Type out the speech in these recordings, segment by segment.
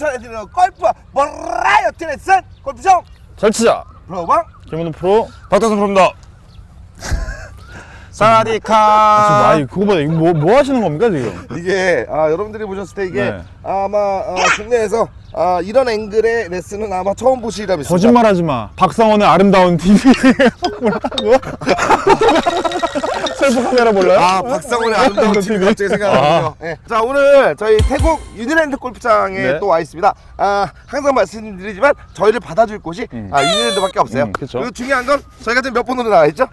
추천해드리는 골프 버라이어티 레슨 골프 좀 잘 치자. 프로방 김문호 프로. 박다선 프로입니다. สวัสดีค่ะ. 아, 이 그거보다 이거 뭐, 뭐 하시는 겁니까 지금? 이게 아, 여러분들이 보셨을 때 이게 네. 아마 아, 국내에서 아, 이런 앵글의 레슨은 아마 처음 보시리라 믿습니다. 거짓말하지 마. 박상원의 아름다운 TV. 뭐라고? 셀프 카메라 몰라요? 아 박상훈의 아름다운 TV TV. 갑자기 생각나네요. 예. 자 오늘 저희 태국 유니랜드 골프장에 네. 또 와 있습니다. 아 항상 말씀드리지만 저희를 받아줄 곳이 아, 유니랜드밖에 없어요. 음, 그쵸. 그리고 중요한 건 저희가 지금 몇 번으로 나와 있죠?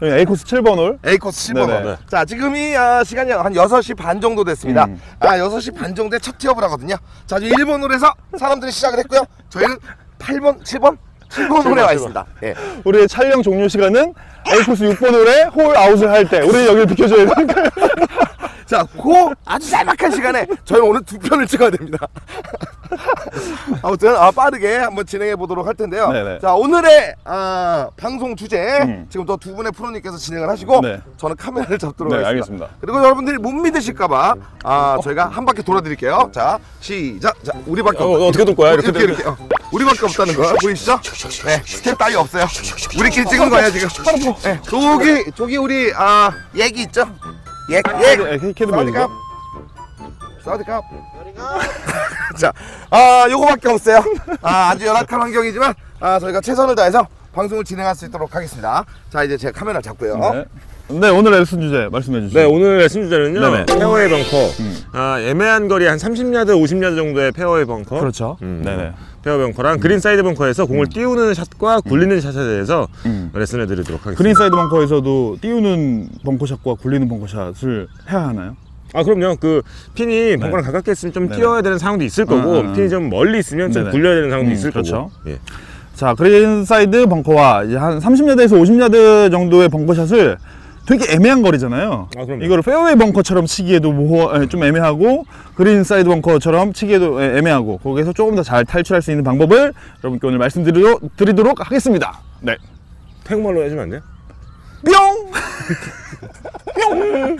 여기 A 코스 7번 홀. A 코스 10번. 네네. 자 지금이 아, 시간이 한 6시 반 정도 됐습니다. 음. 아 6시 반 정도에 첫 티업을 하거든요. 자 지금 1번으로 해서 사람들이 시작을 했고요. 저희는 8번, 7번, 7번 홀에 와 있습니다. 예. 우리의 촬영 종료 시간은 A 코스 6번 홀에 홀 아웃을 할 때 우리 여기를 비켜줘야 되니까요. 자, 그 아주 짤막한 시간에 저희는 오늘 두 편을 찍어야 됩니다. 아무튼 아, 빠르게 한번 진행해 보도록 할 텐데요. 네네. 자, 오늘의 아, 방송 주제 음. 지금 또 두 분의 프로님께서 진행을 하시고 네. 저는 카메라를 잡도록 네, 하겠습니다. 알겠습니다. 그리고 여러분들이 못 믿으실까봐 아, 저희가 한 바퀴 돌아드릴게요. 자, 시작. 자, 우리밖에 어, 없다. 어떻게 돌 거야? 이렇게 이렇게 이렇게. 어, 우리밖에 없다는 거 보이시죠? 네, 스태프 따위 없어요. 우리끼리 찍은 거예요 지금. 네, 저기 저기 우리 아 얘기 있죠? 얘, 얘. 네, 캐- 캐디 보여주죠. สวัสดีครับ. 자, 아 요거밖에 없어요. 아 아주 열악한 환경이지만 아 저희가 최선을 다해서 방송을 진행할 수 있도록 하겠습니다. 자 이제 제가 카메라 잡고요. 네. 네, 오늘 레슨 주제 말씀해 주시죠. 네, 오늘 레슨 주제는요. 네네. 페어웨이 벙커. 아, 애매한 거리 한 30야드, 50야드 정도의 페어웨이 벙커. 그렇죠. 음. 네네. 페어웨이 벙커랑 그린 사이드 벙커에서 공을 띄우는 샷과 굴리는 샷에 대해서 음. 레슨을 드리도록 하겠습니다. 그린 사이드 벙커에서도 띄우는 벙커샷과 굴리는 벙커샷을 해야 하나요? 아 그럼요. 그 핀이 벙커랑 가깝게 있으면 좀 네네. 띄워야 되는 상황도 있을 거고 음, 음, 음. 핀이 좀 멀리 있으면 좀 네네. 굴려야 되는 상황도 음, 있을 그렇죠. 거고. 예. 자, 그린 사이드 벙커와 이제 한 30야드에서 50야드 정도의 벙커샷을 되게 애매한 거리잖아요. 아, 그럼요. 이거를 페어웨이 벙커처럼 치기에도 모호, 에, 좀 애매하고 그린 사이드 벙커처럼 치기에도 애- 애매하고 거기에서 조금 더 잘 탈출할 수 있는 방법을 여러분께 오늘 말씀드리도록 드리도록 하겠습니다. 네. 태국말로 해주면 안 돼요? 뿅! 뿅!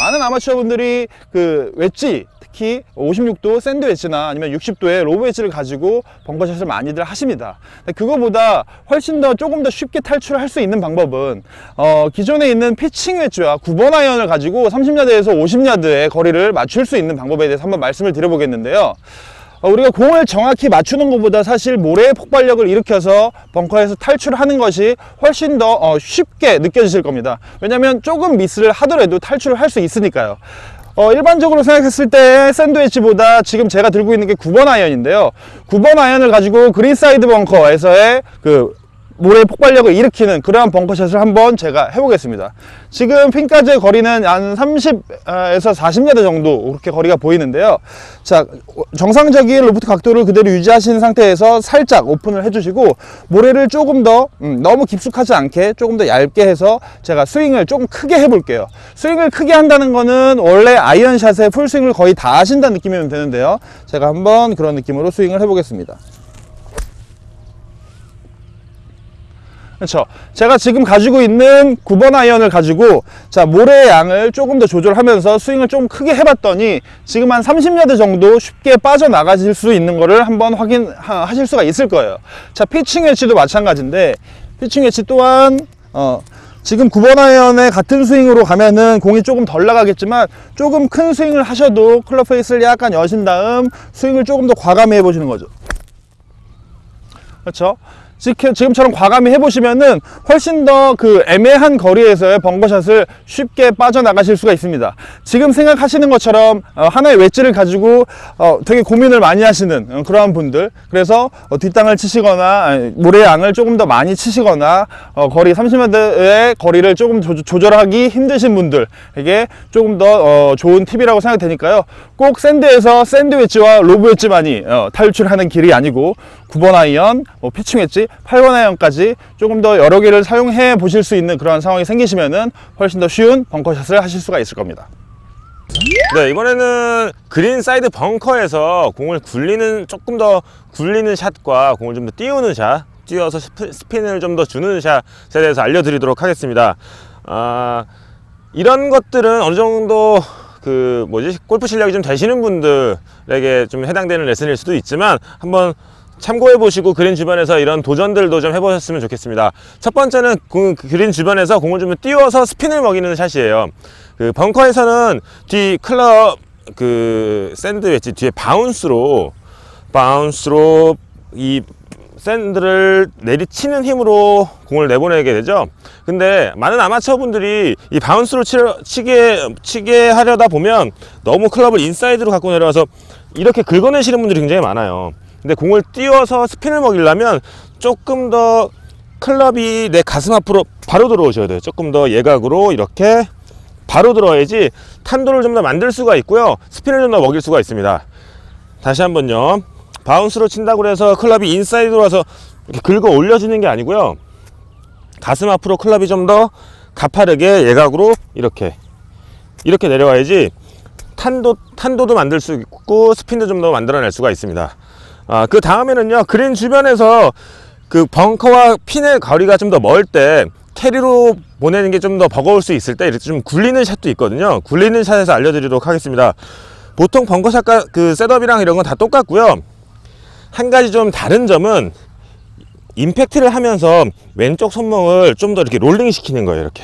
많은 아마추어 분들이 그 웨지 특히 56도 샌드 웨지나 아니면 60도의 로브 웨지를 가지고 벙커샷을 많이들 하십니다. 그거보다 훨씬 더 조금 더 쉽게 탈출할 수 있는 방법은 어, 기존에 있는 피칭 웨지와 9번 아이언을 가지고 30야드에서 50야드의 거리를 맞출 수 있는 방법에 대해서 한번 말씀을 드려보겠는데요. 어, 우리가 공을 정확히 맞추는 것보다 사실 모래의 폭발력을 일으켜서 벙커에서 탈출하는 것이 훨씬 더 어, 쉽게 느껴지실 겁니다. 왜냐하면 조금 미스를 하더라도 탈출을 할 수 있으니까요. 어, 일반적으로 생각했을 때 샌드위치보다 지금 제가 들고 있는 게 9번 아이언인데요. 9번 아이언을 가지고 그린사이드 벙커에서의 그 모래의 폭발력을 일으키는 그러한 벙커샷을 한번 제가 해보겠습니다. 지금 핀까지의 거리는 한 30에서 40야드 정도 그렇게 거리가 보이는데요. 자, 정상적인 로프트 각도를 그대로 유지하신 상태에서 살짝 오픈을 해주시고 모래를 조금 더 음, 너무 깊숙하지 않게 조금 더 얇게 해서 제가 스윙을 조금 크게 해볼게요. 스윙을 크게 한다는 거는 원래 아이언샷의 풀스윙을 거의 다 하신다는 느낌이면 되는데요. 제가 한번 그런 느낌으로 스윙을 해보겠습니다. 그렇죠. 제가 지금 가지고 있는 9번 아이언을 가지고 자 모래의 양을 조금 더 조절하면서 스윙을 좀 크게 해봤더니 지금 한 30야드 정도 쉽게 빠져나가실 수 있는 거를 한번 확인하실 수가 있을 거예요. 자 피칭 웨지도 마찬가지인데 피칭 웨치 또한 어 지금 9번 아이언의 같은 스윙으로 가면은 공이 조금 덜 나가겠지만 조금 큰 스윙을 하셔도 클럽 페이스를 약간 여신 다음 스윙을 조금 더 과감히 해보시는 거죠. 그렇죠? 지금- 지금처럼 과감히 해보시면은 훨씬 더 그 애매한 거리에서의 벙커샷을 쉽게 빠져나가실 수가 있습니다. 지금 생각하시는 것처럼 어, 하나의 웨지를 가지고 어, 되게 고민을 많이 하시는 어, 그러한 분들 그래서 어, 뒷땅을 치시거나 아니, 모래 양을 조금 더 많이 치시거나 어, 거리 30m의 거리를 조금 조, 조절하기 힘드신 분들에게 조금 더 어, 좋은 팁이라고 생각되니까요. 꼭 샌드에서 샌드 웨지와 로브 웨지만이 어, 탈출하는 길이 아니고 9번 아이언, 뭐 피칭 웨지, 8번 아이언까지 조금 더 여러 개를 사용해 보실 수 있는 그런 상황이 생기시면은 훨씬 더 쉬운 벙커샷을 하실 수가 있을 겁니다. 네, 이번에는 그린 사이드 벙커에서 공을 굴리는 조금 더 굴리는 샷과 공을 좀 더 띄우는 샷, 스피- 스핀을 좀 더 주는 샷에 대해서 알려드리도록 하겠습니다. 아, 이런 것들은 어느 정도 그 뭐지 골프 실력이 좀 되시는 분들에게 좀 해당되는 레슨일 수도 있지만 한번 참고해 보시고 그린 주변에서 이런 도전들도 좀 해보셨으면 좋겠습니다. 첫 번째는 그 그린 주변에서 공을 좀 띄워서 스핀을 먹이는 샷이에요. 그 벙커에서는 뒤 클럽 그 샌드 웨지 뒤에 바운스로 바운스로 이 샌드를 내리치는 힘으로 공을 내보내게 되죠. 근데 많은 아마추어 분들이 이 바운스로 치게, 치게 하려다 보면 너무 클럽을 인사이드로 갖고 내려와서 이렇게 긁어내시는 분들이 굉장히 많아요. 근데 공을 띄워서 스핀을 먹이려면 조금 더 클럽이 내 가슴 앞으로 바로 들어오셔야 돼요. 조금 더 예각으로 이렇게 바로 들어야지 탄도를 좀 더 만들 수가 있고요. 스핀을 좀 더 먹일 수가 있습니다. 다시 한번요. 바운스로 친다고 해서 클럽이 인사이드로 와서 이렇게 긁어 올려지는 게 아니고요. 가슴 앞으로 클럽이 좀 더 가파르게 예각으로 이렇게 이렇게 내려와야지 탄도 탄도도 만들 수 있고 스핀도 좀 더 만들어낼 수가 있습니다. 아, 그 다음에는요 그린 주변에서 그 벙커와 핀의 거리가 좀 더 멀 때 캐리로 보내는 게 좀 더 버거울 수 있을 때 이렇게 좀 굴리는 샷도 있거든요. 굴리는 샷에서 알려드리도록 하겠습니다. 보통 벙커샷과 그 셋업이랑 이런 건 다 똑같고요. 한 가지 좀 다른 점은 임팩트를 하면서 왼쪽 손목을 좀 더 이렇게 롤링 시키는 거예요. 이렇게.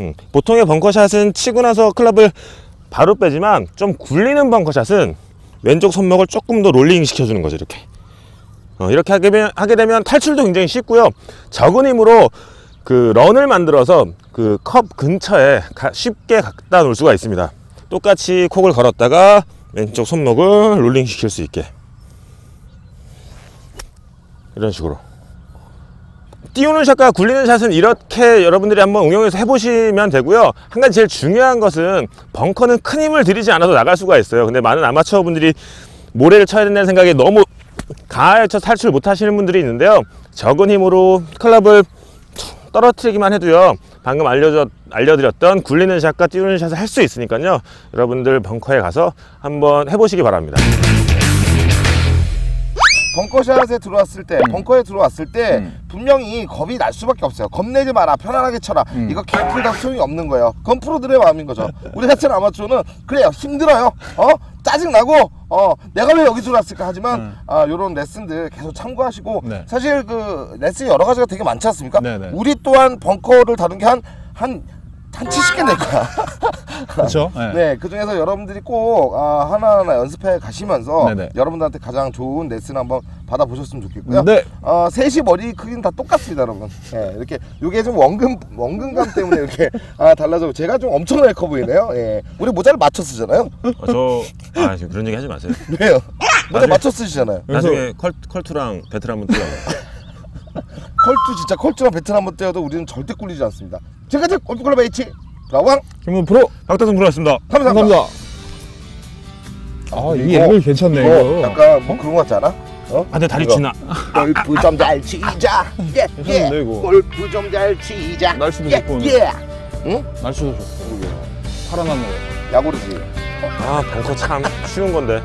음, 보통의 벙커샷은 치고 나서 클럽을 바로 빼지만 좀 굴리는 벙커샷은 왼쪽 손목을 조금 더 롤링 시켜주는 거죠. 이렇게. 어, 이렇게 하게 되면, 하게 되면 탈출도 굉장히 쉽고요. 적은 힘으로 그 런을 만들어서 그 컵 근처에 가- 쉽게 갖다 놓을 수가 있습니다. 똑같이 콕을 걸었다가 왼쪽 손목을 롤링 시킬 수 있게. 이런 식으로. 띄우는 샷과 굴리는 샷은 이렇게 여러분들이 한번 응용해서 해보시면 되고요. 한 가지 제일 중요한 것은 벙커는 큰 힘을 들이지 않아도 나갈 수가 있어요. 근데 많은 아마추어 분들이 모래를 쳐야 된다는 생각에 너무 강하게 쳐 탈출 못 하시는 분들이 있는데요. 적은 힘으로 클럽을 떨어뜨리기만 해도요. 방금 알려줘, 알려드렸던 굴리는 샷과 띄우는 샷을 할 수 있으니까요. 여러분들 벙커에 가서 한번 해보시기 바랍니다. 벙커샷에 들어왔을 때, 벙커에 들어왔을 때 음. 분명히 겁이 날 수밖에 없어요. 겁내지 마라, 편안하게 쳐라. 음. 이거 개풀다 소용이 없는 거예요. 그건 프로들의 마음인 거죠. 우리 같은 아마추어는 그래요, 힘들어요. 어, 짜증 나고, 어, 내가 왜 여기 들어왔을까 하지만 음. 아, 요런 레슨들 계속 참고하시고 네. 사실 그 레슨 여러 가지가 되게 많지 않습니까? 네, 네. 우리 또한 벙커를 다룬 게 한 한 한 70개 될 거야. 그렇죠. 네, 그 중에서 여러분들이 꼭 아, 하나하나 연습해 가시면서 네네. 여러분들한테 가장 좋은 레슨 한번 받아보셨으면 좋겠고요. 네. 어, 셋이 머리 크기는 다 똑같습니다, 여러분. 예, 이렇게 요게 좀 원근 원근감 때문에 이렇게 아, 달라져. 제가 좀 엄청나게 커 보이네요. 예, 우리 모자를 맞춰 쓰잖아요. 어, 저, 아, 지금 그런 얘기 하지 마세요. 왜요? 모자 나중에- 맞춰 쓰시잖아요. 나중에 컬, 컬투랑 배틀 한번 떠. 컬투 진짜 컬투랑 배틀 한번 떠도 우리는 절대 꿀리지 않습니다. 지금까지 골프클럽 H 라왕 김문 프로 박다성 프로였습니다. 감사합니다. 아, 이 이거- 앵글 괜찮네 이거. 약간 뭐 그런 거 같지 않아? 어? 아, 내 다리 이거. 쥐나. 골프 좀 잘 치자. 예, 예. 괜찮은데, 이거? 골프 좀 잘 치자. 날씨도 예, 좋고 오늘. 예. 응? 날씨도 좋고 파란 하늘. 야구르지. 아, 벙커 참 쉬운 건데.